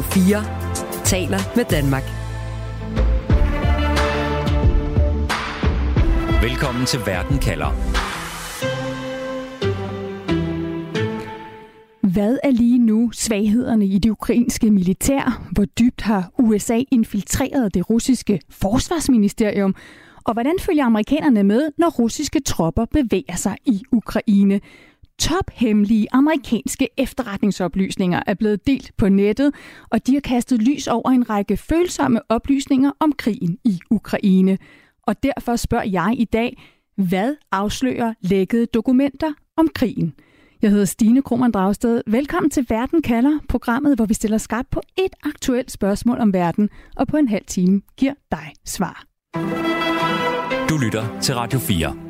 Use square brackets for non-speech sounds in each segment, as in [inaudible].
Radio 4 taler med Danmark. Velkommen til Verden kalder. Hvad er lige nu svaghederne i det ukrainske militær? Hvor dybt har USA infiltreret det russiske forsvarsministerium? Og hvordan følger amerikanerne med, når russiske tropper bevæger sig i Ukraine? Tophemmelige amerikanske efterretningsoplysninger er blevet delt på nettet, og de har kastet lys over en række følsomme oplysninger om krigen i Ukraine. Og derfor spørger jeg i dag, hvad afslører lækkede dokumenter om krigen? Jeg hedder Stine Krohmann Dragsted. Velkommen til Verden kalder, programmet, hvor vi stiller skarpt på et aktuelt spørgsmål om verden, og på en halv time giver dig svar. Du lytter til Radio 4.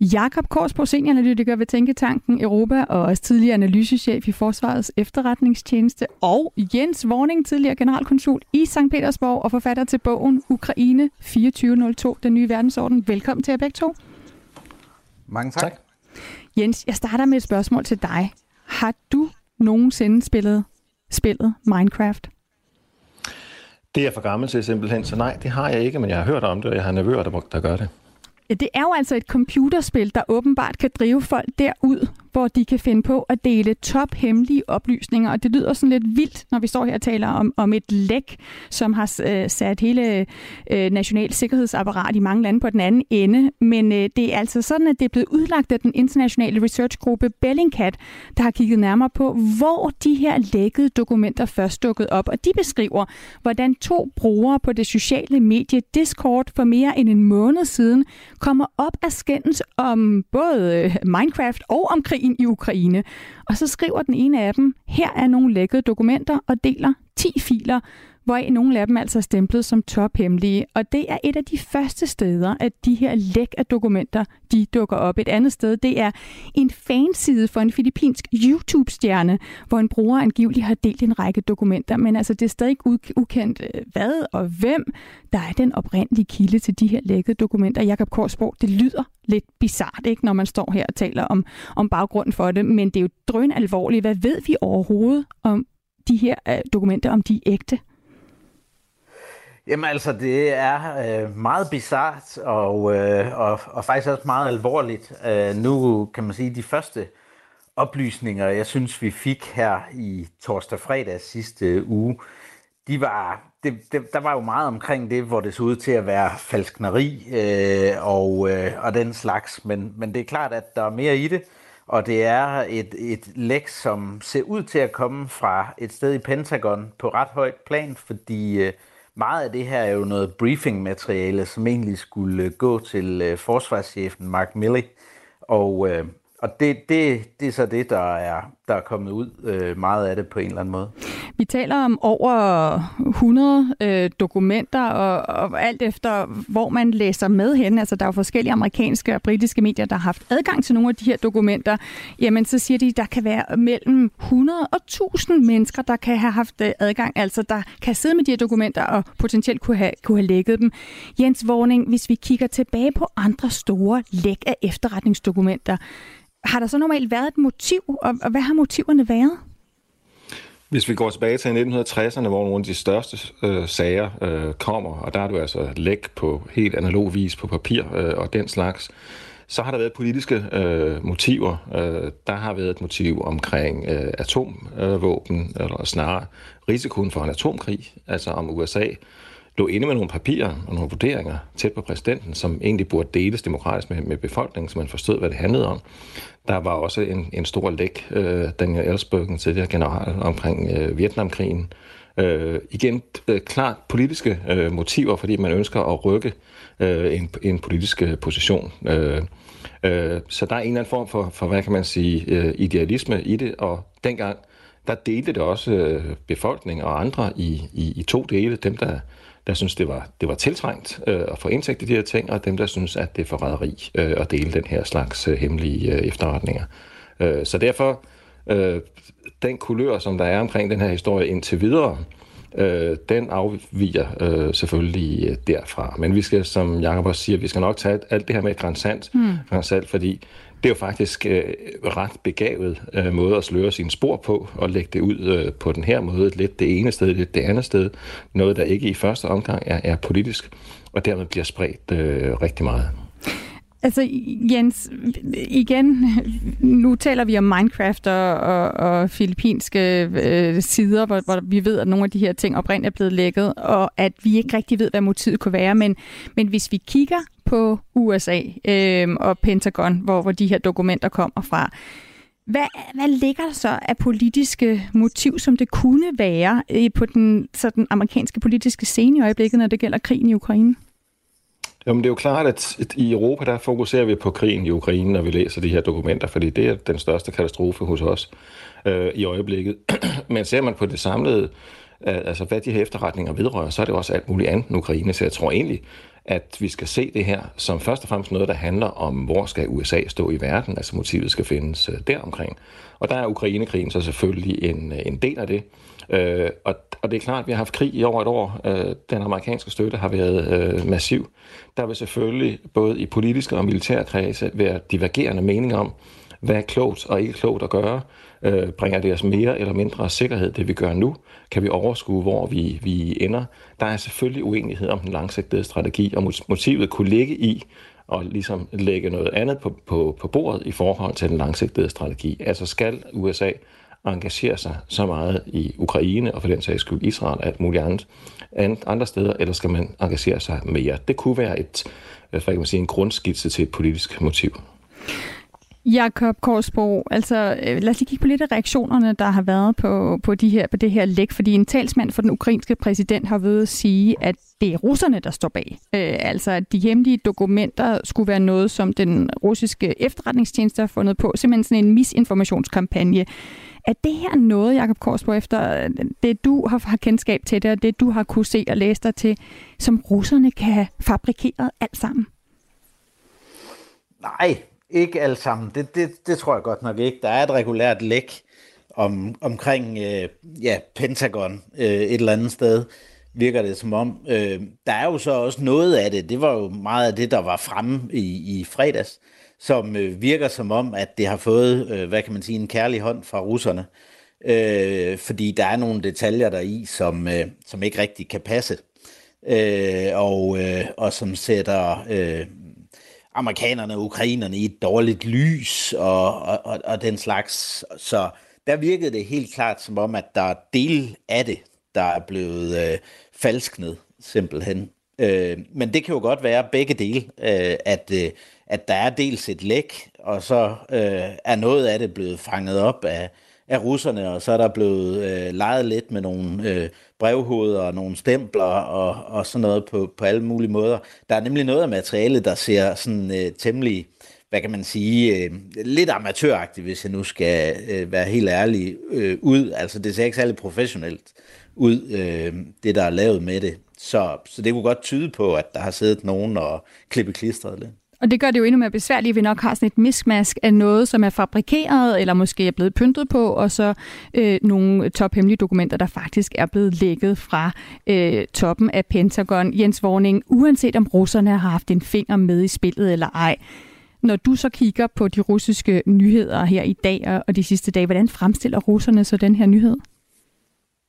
Jakob Korsbro, senioranalytiker ved Tænketanken Europa og også tidligere analysechef i Forsvarets efterretningstjeneste, og Jens Vorning, tidligere generalkonsul i St. Petersborg og forfatter til bogen Ukraine 2402, den nye verdensorden. Velkommen til jer begge to. Mange tak. tak. Jens, jeg starter med et spørgsmål til dig. Har du nogensinde spillet spillet Minecraft? Det er for gammel til simpelthen, så nej, det har jeg ikke, men jeg har hørt om det, og jeg har nervører, der, der gør det. Ja, det er jo altså et computerspil, der åbenbart kan drive folk derud, hvor de kan finde på at dele tophemmelige oplysninger. Og det lyder sådan lidt vildt, når vi står her og taler om, om et læk, som har øh, sat hele øh, national sikkerhedsapparat i mange lande på den anden ende. Men øh, det er altså sådan, at det er blevet udlagt af den internationale researchgruppe Bellingcat, der har kigget nærmere på, hvor de her lækkede dokumenter først dukkede op. Og de beskriver, hvordan to brugere på det sociale medie Discord for mere end en måned siden kommer op af skændes om både Minecraft og om krigen i Ukraine. Og så skriver den ene af dem, her er nogle lækkede dokumenter og deler 10 filer, hvor nogle af dem altså er stemplet som tophemmelige. Og det er et af de første steder, at de her læk af dokumenter, de dukker op. Et andet sted, det er en fanside for en filippinsk YouTube-stjerne, hvor en bruger angiveligt har delt en række dokumenter. Men altså, det er stadig ukendt, øh, hvad og hvem, der er den oprindelige kilde til de her lækkede dokumenter. Jakob Korsborg, det lyder lidt bizart, ikke, når man står her og taler om, om baggrunden for det, men det er jo drøn alvorligt. Hvad ved vi overhovedet om de her øh, dokumenter, om de er ægte? Jamen altså, det er øh, meget bizart og, øh, og, og faktisk også meget alvorligt. Øh, nu kan man sige, de første oplysninger, jeg synes, vi fik her i torsdag fredag sidste uge, de var, det, det, der var jo meget omkring det, hvor det så ud til at være falskneri øh, og, øh, og den slags. Men, men det er klart, at der er mere i det, og det er et, et læk, som ser ud til at komme fra et sted i Pentagon på ret højt plan, fordi... Øh, meget af det her er jo noget briefing-materiale, som egentlig skulle øh, gå til øh, forsvarschefen Mark Milley. Og, øh, og det, det, det er så det, der er, der er kommet ud øh, meget af det på en eller anden måde. Vi taler om over 100 øh, dokumenter, og, og alt efter, hvor man læser med hen, altså der er jo forskellige amerikanske og britiske medier, der har haft adgang til nogle af de her dokumenter, jamen så siger de, der kan være mellem 100 og 1000 mennesker, der kan have haft øh, adgang, altså der kan sidde med de her dokumenter og potentielt kunne have, kunne have lækket dem. Jens Vorning, hvis vi kigger tilbage på andre store læk af efterretningsdokumenter, har der så normalt været et motiv, og, og hvad har motiverne været? Hvis vi går tilbage til 1960'erne, hvor nogle af de største øh, sager øh, kommer, og der er du altså læk på helt analog vis på papir øh, og den slags, så har der været politiske øh, motiver. Øh, der har været et motiv omkring øh, atomvåben, eller snarere risikoen for en atomkrig, altså om USA lå inde med nogle papirer og nogle vurderinger tæt på præsidenten, som egentlig burde deles demokratisk med, med befolkningen, så man forstod, hvad det handlede om. Der var også en, en stor læk, øh, Daniel Ellsberg, en tidligere general, omkring øh, Vietnamkrigen. Øh, igen, øh, klart politiske øh, motiver, fordi man ønsker at rykke øh, en, en politisk øh, position. Øh, øh, så der er en eller anden form for, for hvad kan man sige, øh, idealisme i det, og dengang, der delte det også øh, befolkning og andre i, i, i to dele. Dem, der der synes, det var, det var tiltrængt øh, at få indsigt i de her ting, og dem, der synes, at det er forræderi øh, at dele den her slags øh, hemmelige øh, efterretninger. Øh, så derfor, øh, den kulør, som der er omkring den her historie indtil videre, øh, den afviger øh, selvfølgelig øh, derfra. Men vi skal, som Jacob også siger, vi skal nok tage alt det her med mm. grænsalt, fordi det er jo faktisk øh, ret begavet øh, måde at sløre sine spor på, og lægge det ud øh, på den her måde, lidt det ene sted, lidt det andet sted, noget der ikke i første omgang er, er politisk, og dermed bliver spredt øh, rigtig meget. Altså Jens, igen, nu taler vi om Minecraft og, og, og filippinske øh, sider, hvor, hvor vi ved, at nogle af de her ting oprindeligt er blevet lækket, og at vi ikke rigtig ved, hvad motivet kunne være. Men, men hvis vi kigger på USA øh, og Pentagon, hvor, hvor de her dokumenter kommer fra, hvad, hvad ligger der så af politiske motiv, som det kunne være øh, på den, så den amerikanske politiske scene i øjeblikket, når det gælder krigen i Ukraine? Jamen, det er jo klart, at i Europa, der fokuserer vi på krigen i Ukraine, når vi læser de her dokumenter, fordi det er den største katastrofe hos os øh, i øjeblikket. [clears throat] Men ser man på det samlede, altså hvad de her efterretninger vedrører, så er det også alt muligt andet end Ukraine. Så jeg tror egentlig, at vi skal se det her som først og fremmest noget, der handler om, hvor skal USA stå i verden, altså motivet skal findes øh, deromkring. Og der er Ukrainekrigen så selvfølgelig en, øh, en del af det. Øh, og, og det er klart, at vi har haft krig i over et år. Øh, den amerikanske støtte har været øh, massiv. Der vil selvfølgelig både i politiske og militære kredse være divergerende meninger om, hvad er klogt og ikke klogt at gøre. Øh, bringer det os mere eller mindre sikkerhed, det vi gør nu? Kan vi overskue, hvor vi, vi ender? Der er selvfølgelig uenighed om den langsigtede strategi, og motivet kunne ligge i og ligesom lægge noget andet på, på, på bordet i forhold til den langsigtede strategi. Altså skal USA engagere sig så meget i Ukraine og for den sags skyld Israel og alt muligt andet andre steder, eller skal man engagere sig mere? Det kunne være et, øh, hvad kan man sige, en grundskitse til et politisk motiv. Jakob Korsbro, altså øh, lad os lige kigge på lidt af reaktionerne, der har været på, på, de her, på det her læk, fordi en talsmand for den ukrainske præsident har ved at sige, at det er russerne, der står bag. Øh, altså at de hemmelige dokumenter skulle være noget, som den russiske efterretningstjeneste har fundet på, simpelthen sådan en misinformationskampagne. Er det her noget, Jakob Korsbro, efter øh, det du har, har kendskab til det, og det du har kunne se og læse dig til, som russerne kan have fabrikeret alt sammen? Nej, ikke alle sammen. Det, det, det tror jeg godt nok ikke. Der er et regulært læk om, omkring øh, ja, Pentagon øh, et eller andet sted, virker det som om. Øh, der er jo så også noget af det, det var jo meget af det, der var fremme i, i fredags, som øh, virker som om, at det har fået, øh, hvad kan man sige, en kærlig hånd fra russerne. Øh, fordi der er nogle detaljer der i, som, øh, som ikke rigtig kan passe. Øh, og, øh, og som sætter øh, amerikanerne og ukrainerne i et dårligt lys og, og, og den slags. Så der virkede det helt klart som om, at der er del af det, der er blevet øh, falsknet simpelthen. Øh, men det kan jo godt være begge dele, øh, at, øh, at der er dels et læk, og så øh, er noget af det blevet fanget op af, af russerne, og så er der blevet øh, leget lidt med nogle øh, brevhoveder og nogle stempler og, og sådan noget på, på alle mulige måder. Der er nemlig noget af materialet, der ser sådan øh, temmelig, hvad kan man sige, øh, lidt amatøragtigt, hvis jeg nu skal øh, være helt ærlig, øh, ud. Altså det ser ikke særlig professionelt ud, øh, det der er lavet med det. Så, så det kunne godt tyde på, at der har siddet nogen og klippet klistret lidt. Og det gør det jo endnu mere besværligt, at vi nok har sådan et miskmask af noget, som er fabrikeret, eller måske er blevet pyntet på, og så øh, nogle tophemmelige dokumenter, der faktisk er blevet lækket fra øh, toppen af Pentagon. Jens Vorning, uanset om russerne har haft en finger med i spillet eller ej, når du så kigger på de russiske nyheder her i dag og de sidste dage, hvordan fremstiller russerne så den her nyhed?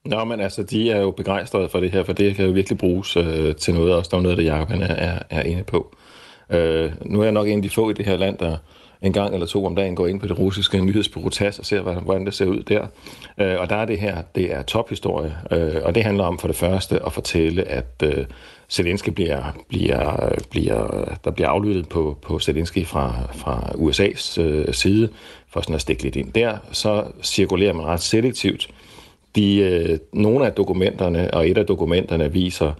Nå, men altså, de er jo begejstrede for det her, for det kan jo virkelig bruges øh, til noget, også der er noget der det, Jacob er, er, er inde på. Øh, nu er jeg nok en af de få i det her land, der en gang eller to om dagen går ind på det russiske nyhedsbureau TASS og ser, hvordan det ser ud der. Øh, og der er det her, det er tophistorie, øh, og det handler om for det første at fortælle, at øh, Zelensky bliver, bliver, bliver, der bliver aflyttet på, på Zelensky fra, fra USA's øh, side, for sådan at stikke lidt ind der. Så cirkulerer man ret selektivt. De, øh, nogle af dokumenterne, og et af dokumenterne viser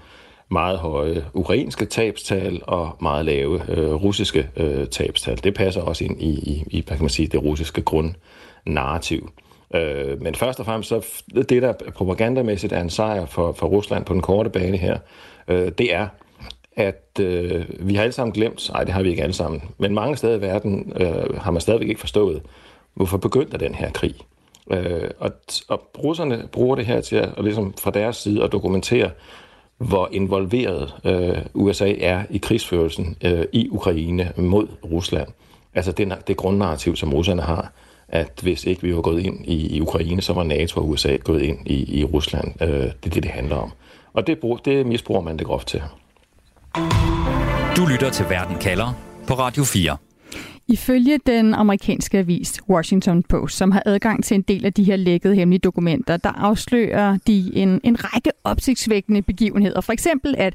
meget høje ukrainske tabstal og meget lave øh, russiske øh, tabstal. Det passer også ind i, i, i hvad kan man sige, det russiske grundnarrativ. Øh, men først og fremmest, så det der propagandamæssigt er en sejr for, for Rusland på den korte bane her, øh, det er, at øh, vi har alle sammen glemt, nej det har vi ikke alle sammen, men mange steder i verden øh, har man stadigvæk ikke forstået, hvorfor begyndte den her krig. Øh, og, og russerne bruger det her til at, og ligesom fra deres side at dokumentere, hvor involveret øh, USA er i krigsførelsen øh, i Ukraine mod Rusland. Altså det, det grundnarrativ, som russerne har, at hvis ikke vi var gået ind i, i Ukraine, så var NATO og USA gået ind i, i Rusland. Øh, det er det, det handler om. Og det, det misbruger man det groft til. Du lytter til Verden kalder på Radio 4. Ifølge den amerikanske avis Washington Post, som har adgang til en del af de her lækkede hemmelige dokumenter, der afslører de en, en række opsigtsvækkende begivenheder. For eksempel, at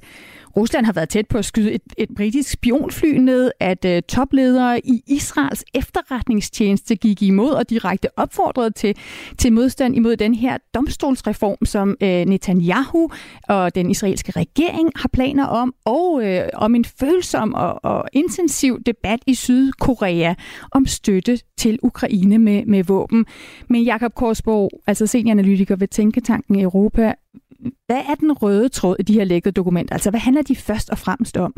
Rusland har været tæt på at skyde et, et britisk spionfly ned, at uh, topledere i Israels efterretningstjeneste gik imod og direkte opfordrede til, til modstand imod den her domstolsreform, som uh, Netanyahu og den israelske regering har planer om, og uh, om en følsom og, og intensiv debat i Sydkorea om støtte til Ukraine med, med våben. Men Jakob Korsborg, altså senioranalytiker ved Tænketanken Europa, hvad er den røde tråd i de her lækkede dokumenter? Altså, hvad handler de først og fremmest om?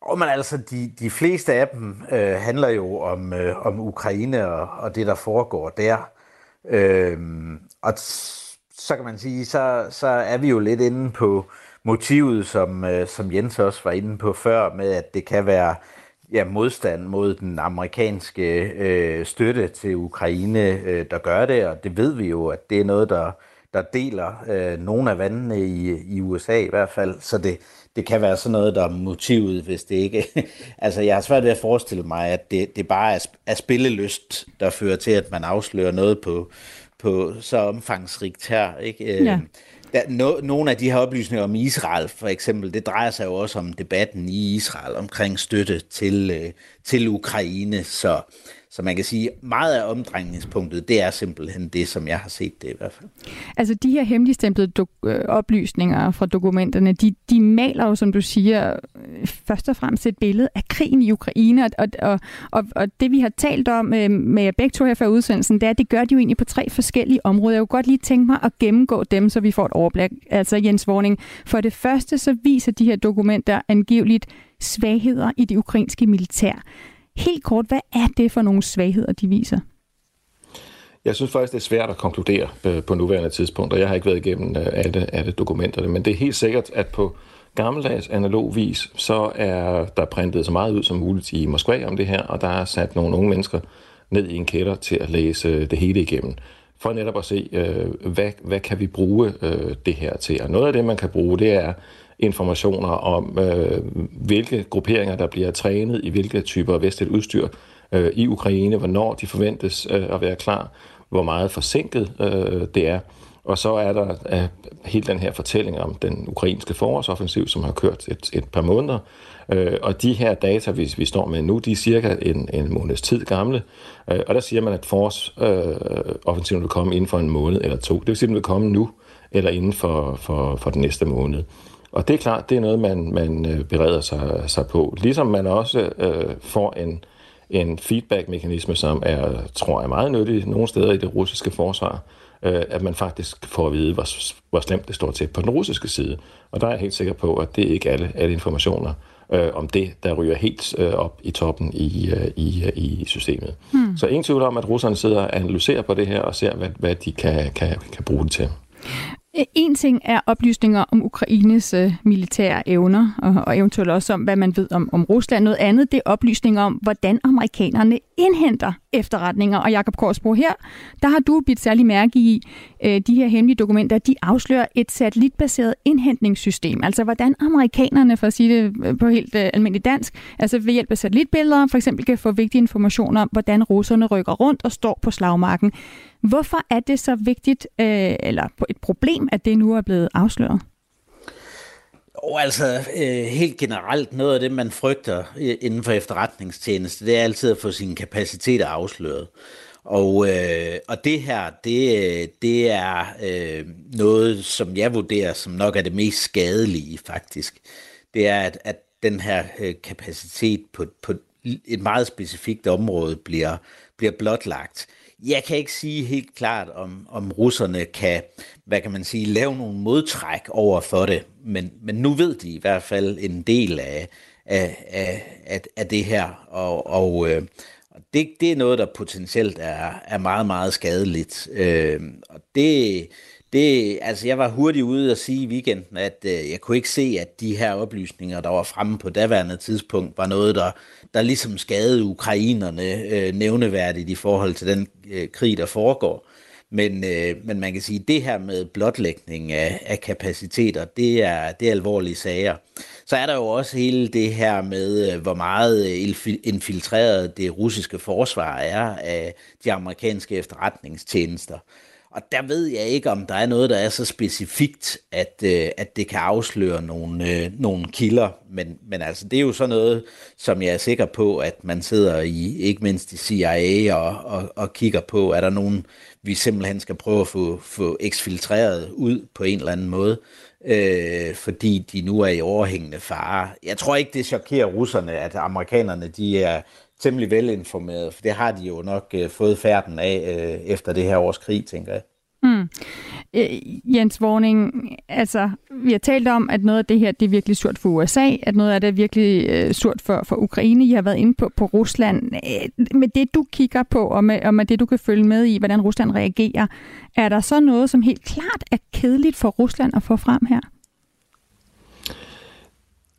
Og man altså, de, de fleste af dem øh, handler jo om, øh, om Ukraine og, og det, der foregår der. Øh, og så kan man sige, så, så er vi jo lidt inde på motivet, som, øh, som Jens også var inde på før, med at det kan være ja, modstand mod den amerikanske øh, støtte til Ukraine, øh, der gør det, og det ved vi jo, at det er noget, der, der deler øh, nogle af vandene i, i USA i hvert fald, så det, det kan være sådan noget, der er motivet, hvis det ikke... [laughs] altså, jeg har svært ved at forestille mig, at det, det bare er, er spillelyst, der fører til, at man afslører noget på, på så omfangsrigt her, ikke? Øh, ja. Der, no, nogle af de her oplysninger om Israel, for eksempel, det drejer sig jo også om debatten i Israel omkring støtte til, øh, til Ukraine, så så man kan sige, meget af omdrejningspunktet, det er simpelthen det, som jeg har set det i hvert fald. Altså de her hemmeligstemplede do- øh, oplysninger fra dokumenterne, de, de maler jo, som du siger, øh, først og fremmest et billede af krigen i Ukraine, og, og, og, og det vi har talt om øh, med med begge to her før udsendelsen, det er, at det gør de jo egentlig på tre forskellige områder. Jeg kunne godt lige tænke mig at gennemgå dem, så vi får et overblik. Altså Jens Vorning, for det første så viser de her dokumenter angiveligt svagheder i det ukrainske militær. Helt kort, hvad er det for nogle svagheder, de viser? Jeg synes faktisk, det er svært at konkludere øh, på nuværende tidspunkt, og jeg har ikke været igennem øh, alle, alle dokumenterne, men det er helt sikkert, at på gammeldags analog vis, så er der printet så meget ud som muligt i Moskva om det her, og der er sat nogle unge mennesker ned i en kælder til at læse øh, det hele igennem, for netop at se, hvad, hvad kan vi bruge det her til. Og noget af det, man kan bruge, det er informationer om, øh, hvilke grupperinger, der bliver trænet i hvilke typer vestligt udstyr øh, i Ukraine, hvornår de forventes øh, at være klar, hvor meget forsinket øh, det er. Og så er der øh, hele den her fortælling om den ukrainske forårsoffensiv, som har kørt et, et par måneder. Øh, og de her data, vi, vi står med nu, de er cirka en, en måneds tid gamle. Øh, og der siger man, at forårsoffensiven øh, vil komme inden for en måned eller to. Det vil sige, at den vil komme nu eller inden for, for, for den næste måned. Og det er klart, det er noget, man, man øh, bereder sig, sig på. Ligesom man også øh, får en, en feedback-mekanisme, som er, tror jeg, meget nyttig nogle steder i det russiske forsvar, øh, at man faktisk får at vide, hvor, hvor slemt det står til på den russiske side. Og der er jeg helt sikker på, at det er ikke alle, alle informationer øh, om det, der ryger helt øh, op i toppen i, øh, i, øh, i systemet. Hmm. Så ingen tvivl om, at russerne sidder og analyserer på det her og ser, hvad, hvad de kan, kan, kan bruge det til. Øh, en ting er oplysninger om Ukraines øh, militære evner, og, og eventuelt også om, hvad man ved om, om Rusland. Noget andet, det er oplysninger om, hvordan amerikanerne indhenter efterretninger. Og Jakob Korsbro her, der har du bidt særlig mærke i øh, de her hemmelige dokumenter. De afslører et satellitbaseret indhentningssystem. Altså hvordan amerikanerne, for at sige det øh, på helt øh, almindeligt dansk, altså ved hjælp af satellitbilleder for eksempel kan få vigtige informationer om, hvordan russerne rykker rundt og står på slagmarken. Hvorfor er det så vigtigt, øh, eller et problem, at det nu er blevet afsløret? Og altså øh, helt generelt, noget af det, man frygter øh, inden for efterretningstjeneste, det er altid at få sine kapaciteter afsløret. Og, øh, og det her, det, det er øh, noget, som jeg vurderer som nok er det mest skadelige faktisk. Det er, at, at den her øh, kapacitet på, på et meget specifikt område bliver, bliver blotlagt. Jeg kan ikke sige helt klart, om, om russerne kan, hvad kan man sige, lave nogle modtræk over for det, men, men nu ved de i hvert fald en del af, af, af, af, det her, og, og øh, det, det er noget, der potentielt er, er meget, meget skadeligt. Øh, og det, det, altså jeg var hurtigt ude og sige i weekenden, at øh, jeg kunne ikke se, at de her oplysninger, der var fremme på daværende tidspunkt, var noget, der, der ligesom skadede ukrainerne øh, nævneværdigt i forhold til den øh, krig, der foregår. Men, øh, men man kan sige, at det her med blotlægning af, af kapaciteter, det er, det er alvorlige sager. Så er der jo også hele det her med, øh, hvor meget øh, infiltreret det russiske forsvar er af de amerikanske efterretningstjenester. Og der ved jeg ikke, om der er noget, der er så specifikt, at, øh, at det kan afsløre nogle, øh, nogle kilder. Men, men altså, det er jo sådan noget, som jeg er sikker på, at man sidder i, ikke mindst i CIA, og, og, og kigger på, er der nogen, vi simpelthen skal prøve at få, få eksfiltreret ud på en eller anden måde, øh, fordi de nu er i overhængende fare. Jeg tror ikke, det chokerer russerne, at amerikanerne de er temmelig velinformeret, for det har de jo nok øh, fået færden af øh, efter det her års krig, tænker jeg. Mm. Øh, Jens Vorning, altså, vi har talt om, at noget af det her det er virkelig surt for USA, at noget af det er virkelig øh, surt for, for Ukraine. Jeg har været inde på, på Rusland. Øh, med det, du kigger på, og med, og med det, du kan følge med i, hvordan Rusland reagerer, er der så noget, som helt klart er kedeligt for Rusland at få frem her?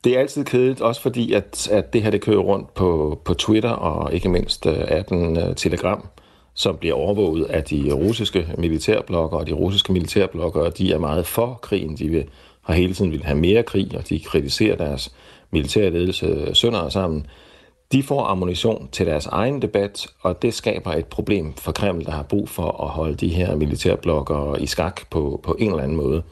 Det er altid kedeligt, også fordi, at, at det her det kører rundt på, på Twitter og ikke mindst øh, uh, den uh, øh, Telegram, som bliver overvåget af de russiske militærblokker, og de russiske militærblokker, de er meget for krigen. De vil, har hele tiden vil have mere krig, og de kritiserer deres militærledelse øh, sønder og sammen. De får ammunition til deres egen debat, og det skaber et problem for Kreml, der har brug for at holde de her militærblokker i skak på, på en eller anden måde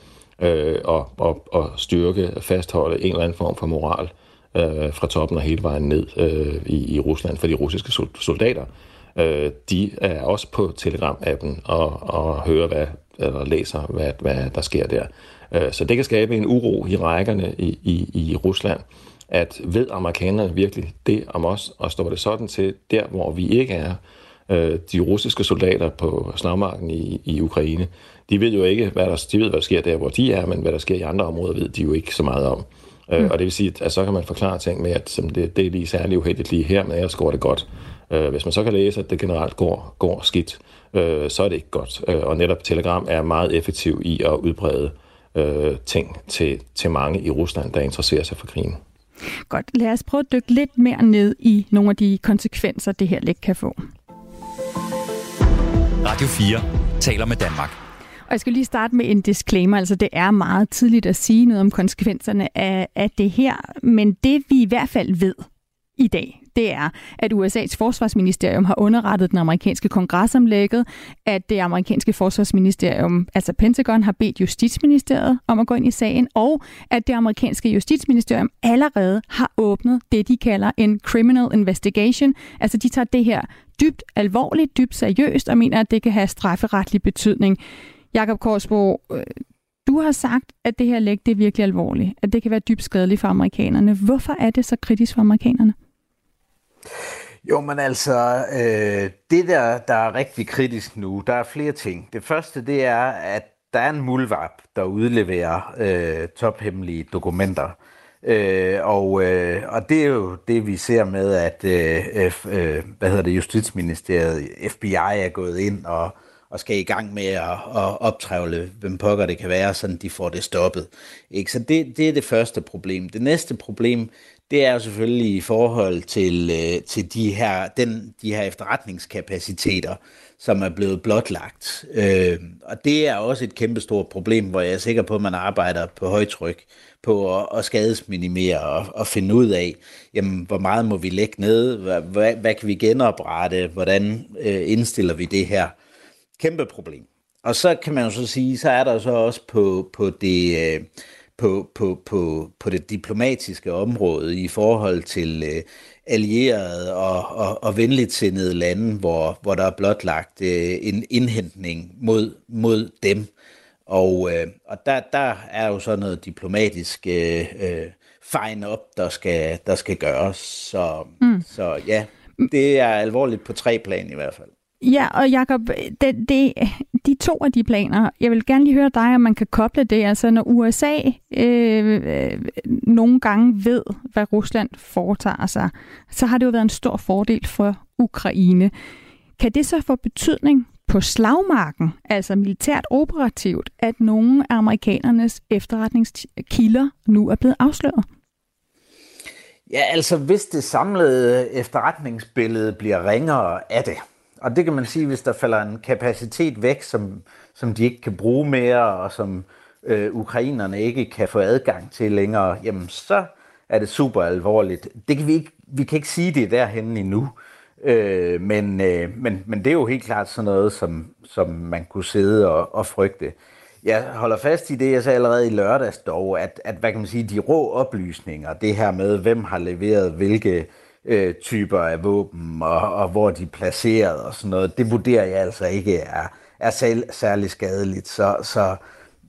øh, og, og, og styrke, fastholde en eller anden form for moral øh, fra toppen og hele vejen ned øh, i, i Rusland for de russiske soldater. Øh, de er også på Telegram-appen og, og hører, hvad, eller læser, hvad, hvad der sker der. Øh, så det kan skabe en uro i rækkerne i, i, i Rusland, at ved amerikanerne virkelig det om os, og står det sådan til der, hvor vi ikke er, øh, de russiske soldater på slagmarken i, i Ukraine, de ved jo ikke, hvad der, de ved, hvad der sker der, hvor de er, men hvad der sker i andre områder, ved de jo ikke så meget om. Øh, mm. Og det vil sige, at så kan man forklare ting med, at som det, det er lige særlig uheldigt lige her, men ellers går det godt. Øh, hvis man så kan læse, at det generelt går, går skidt, øh, så er det ikke godt. Øh, og netop Telegram er meget effektiv i at udbrede øh, ting til, til mange i Rusland, der interesserer sig for krigen. Godt, lad os prøve at dykke lidt mere ned i nogle af de konsekvenser, det her læg kan få. Radio 4 taler med Danmark. Og jeg skal lige starte med en disclaimer. Altså, det er meget tidligt at sige noget om konsekvenserne af, af det her. Men det vi i hvert fald ved i dag, det er, at USA's forsvarsministerium har underrettet den amerikanske kongres om lægget, at det amerikanske forsvarsministerium, altså Pentagon, har bedt justitsministeriet om at gå ind i sagen, og at det amerikanske justitsministerium allerede har åbnet det, de kalder en criminal investigation. Altså de tager det her dybt alvorligt, dybt seriøst, og mener, at det kan have strafferetlig betydning. Jakob Korsbo, øh, du har sagt, at det her læg det er virkelig alvorligt, at det kan være dybt skadeligt for amerikanerne. Hvorfor er det så kritisk for amerikanerne? Jo, men altså, øh, det der, der er rigtig kritisk nu, der er flere ting. Det første, det er, at der er en mulvap, der udleverer øh, tophemmelige dokumenter. Øh, og, øh, og det er jo det, vi ser med, at øh, øh, hvad hedder det, Justitsministeriet, FBI er gået ind og, og skal i gang med at, at optrævle, hvem pokker det kan være, sådan de får det stoppet. Ikke? Så det, det er det første problem. Det næste problem, det er jo selvfølgelig i forhold til, øh, til de, her, den, de her efterretningskapaciteter, som er blevet blotlagt. Øh, og det er også et kæmpestort problem, hvor jeg er sikker på, at man arbejder på højtryk på at, at skadesminimere og, og finde ud af, jamen, hvor meget må vi lægge ned, hvad, hvad, hvad kan vi genoprette, hvordan øh, indstiller vi det her. Kæmpe problem. Og så kan man jo så sige, så er der så også på, på det... Øh, på, på, på, på det diplomatiske område i forhold til øh, allierede og, og, og venligt sindede lande, hvor, hvor der er blotlagt øh, en indhentning mod, mod dem. Og, øh, og der, der er jo så noget diplomatisk øh, øh, fine op, der skal, der skal gøres. Så, mm. så ja, det er alvorligt på tre plan i hvert fald. Ja, og Jacob, øh, det, det, de to af de planer, jeg vil gerne lige høre dig, om man kan koble det. Altså når USA øh, øh, nogle gange ved, hvad Rusland foretager sig, så har det jo været en stor fordel for Ukraine. Kan det så få betydning på slagmarken, altså militært operativt, at nogle af amerikanernes efterretningskilder nu er blevet afsløret? Ja, altså hvis det samlede efterretningsbillede bliver ringere af det, og det kan man sige, hvis der falder en kapacitet væk, som, som de ikke kan bruge mere, og som øh, ukrainerne ikke kan få adgang til længere, jamen så er det super alvorligt. Det kan vi, ikke, vi kan ikke sige det derhen endnu, øh, men, øh, men, men det er jo helt klart sådan noget, som, som man kunne sidde og, og frygte. Jeg holder fast i det, jeg sagde allerede i lørdags dog, at, at hvad kan man sige, de rå oplysninger, det her med, hvem har leveret hvilke øh, typer af våben, og, og hvor de er placeret og sådan noget, det vurderer jeg altså ikke er, er særlig skadeligt. Så, så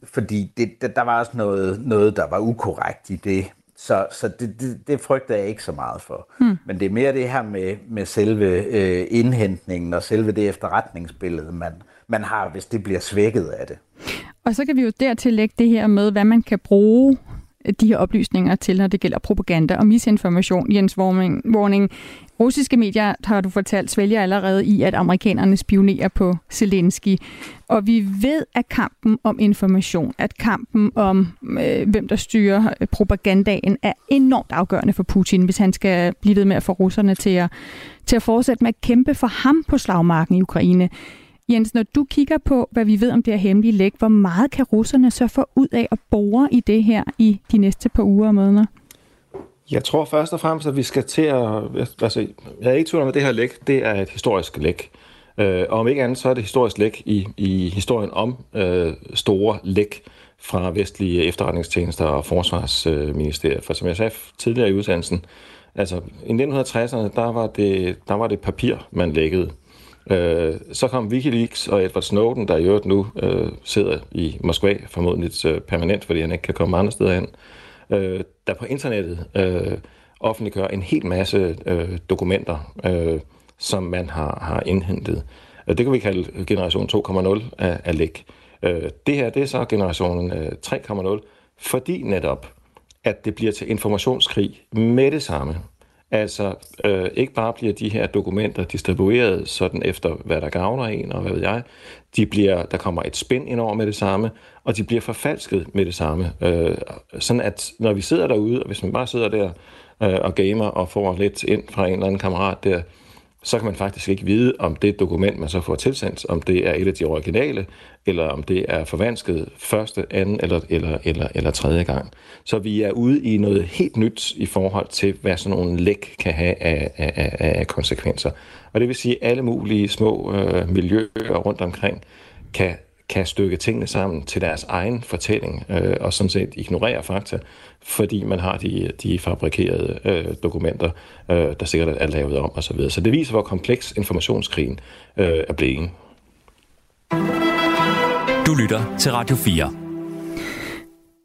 fordi det, der var også noget, noget, der var ukorrekt i det. Så, så det, det, det frygter jeg ikke så meget for. Hmm. Men det er mere det her med, med selve øh, indhentningen og selve det efterretningsbillede, man, man har, hvis det bliver svækket af det. Og så kan vi jo dertil lægge det her med, hvad man kan bruge de her oplysninger til, når det gælder propaganda og misinformation. Jens Warning, russiske medier, har du fortalt, svælger allerede i, at amerikanerne spionerer på Zelensky. Og vi ved, at kampen om information, at kampen om, øh, hvem der styrer øh, propagandaen, er enormt afgørende for Putin, hvis han skal blive ved med at få russerne til at, til at fortsætte med at kæmpe for ham på slagmarken i Ukraine. Jens, når du kigger på, hvad vi ved om det her hemmelige læk, hvor meget kan russerne så få ud af at bore i det her i de næste par uger og måneder? Jeg tror først og fremmest, at vi skal til at... Altså, jeg er ikke tvivl om, at det her læk, det er et historisk læk. Øh, og om ikke andet, så er det historisk læk i, i historien om øh, store læk fra vestlige efterretningstjenester og forsvarsministerier. For som jeg sagde tidligere i udsendelsen, altså i 1960'erne, der var det, der var det papir, man lækkede. Øh, så kom Wikileaks og Edward Snowden, der i øvrigt nu øh, sidder i Moskva, formodentlig øh, permanent, fordi han ikke kan komme andre steder hen, øh, der på internettet øh, offentliggør en hel masse øh, dokumenter, øh, som man har, har indhentet. Øh, det kan vi kalde generation 2.0 af, af læk. Øh, det her, det er så generationen øh, 3.0, fordi netop, at det bliver til informationskrig med det samme. Altså, øh, ikke bare bliver de her dokumenter distribueret sådan efter, hvad der gavner en, og hvad ved jeg. De bliver, der kommer et spænd ind over med det samme, og de bliver forfalsket med det samme. Øh, sådan at, når vi sidder derude, og hvis man bare sidder der øh, og gamer og får lidt ind fra en eller anden kammerat der, så kan man faktisk ikke vide, om det dokument, man så får tilsendt, om det er et af de originale, eller om det er forvansket første, anden eller, eller, eller, eller tredje gang. Så vi er ude i noget helt nyt i forhold til, hvad sådan nogle læk kan have af, af, af konsekvenser. Og det vil sige, at alle mulige små øh, miljøer rundt omkring kan kan stykke tingene sammen til deres egen fortælling, øh, og sådan set ignorere fakta, fordi man har de, de fabrikerede øh, dokumenter, øh, der sikkert er lavet om osv. Så, videre. så det viser, hvor kompleks informationskrigen øh, er blevet. Du lytter til Radio 4.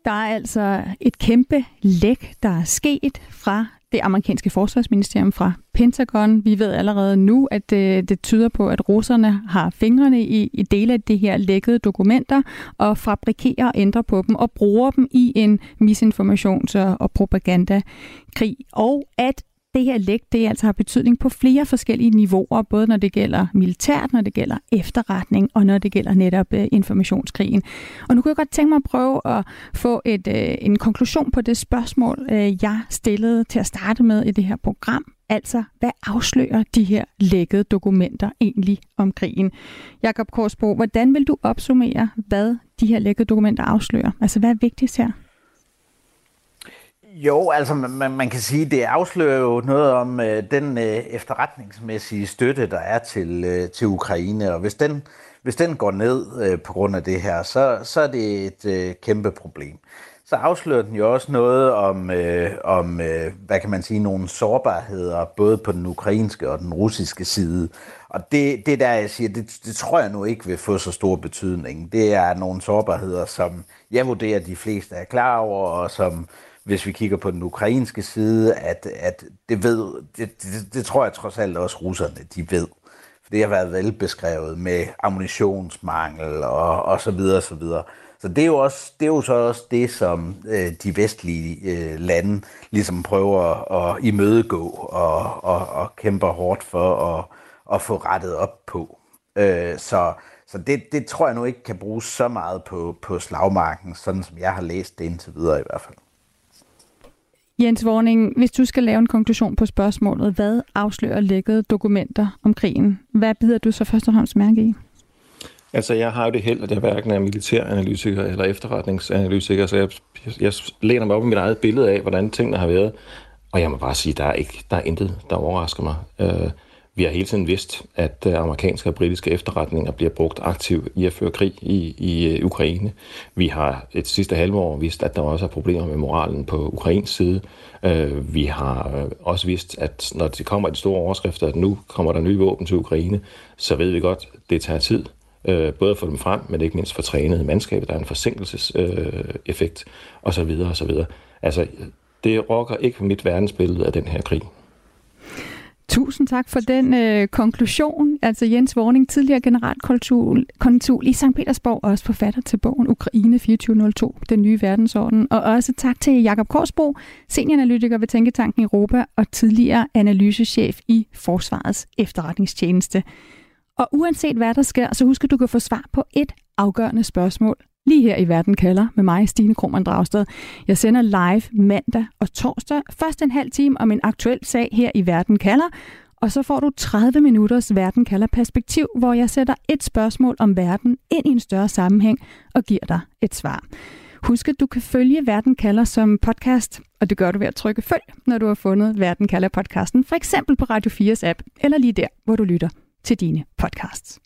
Der er altså et kæmpe læk, der er sket fra det amerikanske forsvarsministerium fra Pentagon. Vi ved allerede nu, at det, det tyder på, at russerne har fingrene i, i dele af de her lækkede dokumenter og fabrikerer og ændrer på dem og bruger dem i en misinformations- og propagandakrig. Og at det her læk, det altså har betydning på flere forskellige niveauer, både når det gælder militært, når det gælder efterretning, og når det gælder netop øh, informationskrigen. Og nu kunne jeg godt tænke mig at prøve at få et, øh, en konklusion på det spørgsmål, øh, jeg stillede til at starte med i det her program. Altså, hvad afslører de her lækkede dokumenter egentlig om krigen? Jakob Korsbro, hvordan vil du opsummere, hvad de her lækkede dokumenter afslører? Altså, hvad er vigtigst her? Jo, altså man, man kan sige, det afslører jo noget om øh, den øh, efterretningsmæssige støtte, der er til, øh, til Ukraine, og hvis den, hvis den går ned øh, på grund af det her, så, så er det et øh, kæmpe problem. Så afslører den jo også noget om, øh, om øh, hvad kan man sige, nogle sårbarheder, både på den ukrainske og den russiske side. Og det, det der, jeg siger, det, det tror jeg nu ikke vil få så stor betydning. Det er nogle sårbarheder, som jeg vurderer, de fleste er klar over, og som hvis vi kigger på den ukrainske side, at, at det ved, det, det, det tror jeg trods alt også russerne, de ved. For det har været velbeskrevet med ammunitionsmangel og, og så videre, så videre. Så det er jo, også, det er jo så også det, som øh, de vestlige øh, lande ligesom prøver at imødegå og, og, og kæmper hårdt for at, at få rettet op på. Øh, så så det, det tror jeg nu ikke kan bruges så meget på, på slagmarken, sådan som jeg har læst det indtil videre i hvert fald. Jens Vorning, hvis du skal lave en konklusion på spørgsmålet, hvad afslører lækkede dokumenter om krigen? Hvad bider du så først og fremmest mærke i? Altså, jeg har jo det held, at jeg hverken er militæranalytiker eller efterretningsanalytiker, så jeg, jeg læner mig op i mit eget billede af, hvordan tingene har været. Og jeg må bare sige, der er ikke, der er intet, der overrasker mig. Øh, vi har hele tiden vidst, at øh, amerikanske og britiske efterretninger bliver brugt aktivt i at føre krig i, i øh, Ukraine. Vi har et sidste halve år vidst, at der også er problemer med moralen på Ukrains side. Øh, vi har også vidst, at når det kommer de store overskrifter, at nu kommer der nye våben til Ukraine, så ved vi godt, at det tager tid. Både at få dem frem, men ikke mindst for trænet mandskab. Der er en forsinkelseseffekt osv. osv. Altså, det rokker ikke mit verdensbillede af den her krig. Tusind tak for den øh, konklusion. Altså Jens Vorning, tidligere generalkonsul i St. Petersborg, og også forfatter til bogen Ukraine 2402, den nye verdensorden. Og også tak til Jakob Korsbro, senioranalytiker ved Tænketanken Europa og tidligere analysechef i Forsvarets efterretningstjeneste. Og uanset hvad der sker, så husk at du kan få svar på et afgørende spørgsmål lige her i Verden kalder med mig, Stine Krohmann Dragsted. Jeg sender live mandag og torsdag. Først en halv time om en aktuel sag her i Verden kalder, og så får du 30 minutters Verden kalder perspektiv, hvor jeg sætter et spørgsmål om verden ind i en større sammenhæng og giver dig et svar. Husk, at du kan følge Verden kalder som podcast, og det gør du ved at trykke følg, når du har fundet Verden kalder podcasten, for eksempel på Radio 4's app, eller lige der, hvor du lytter til dine podcasts.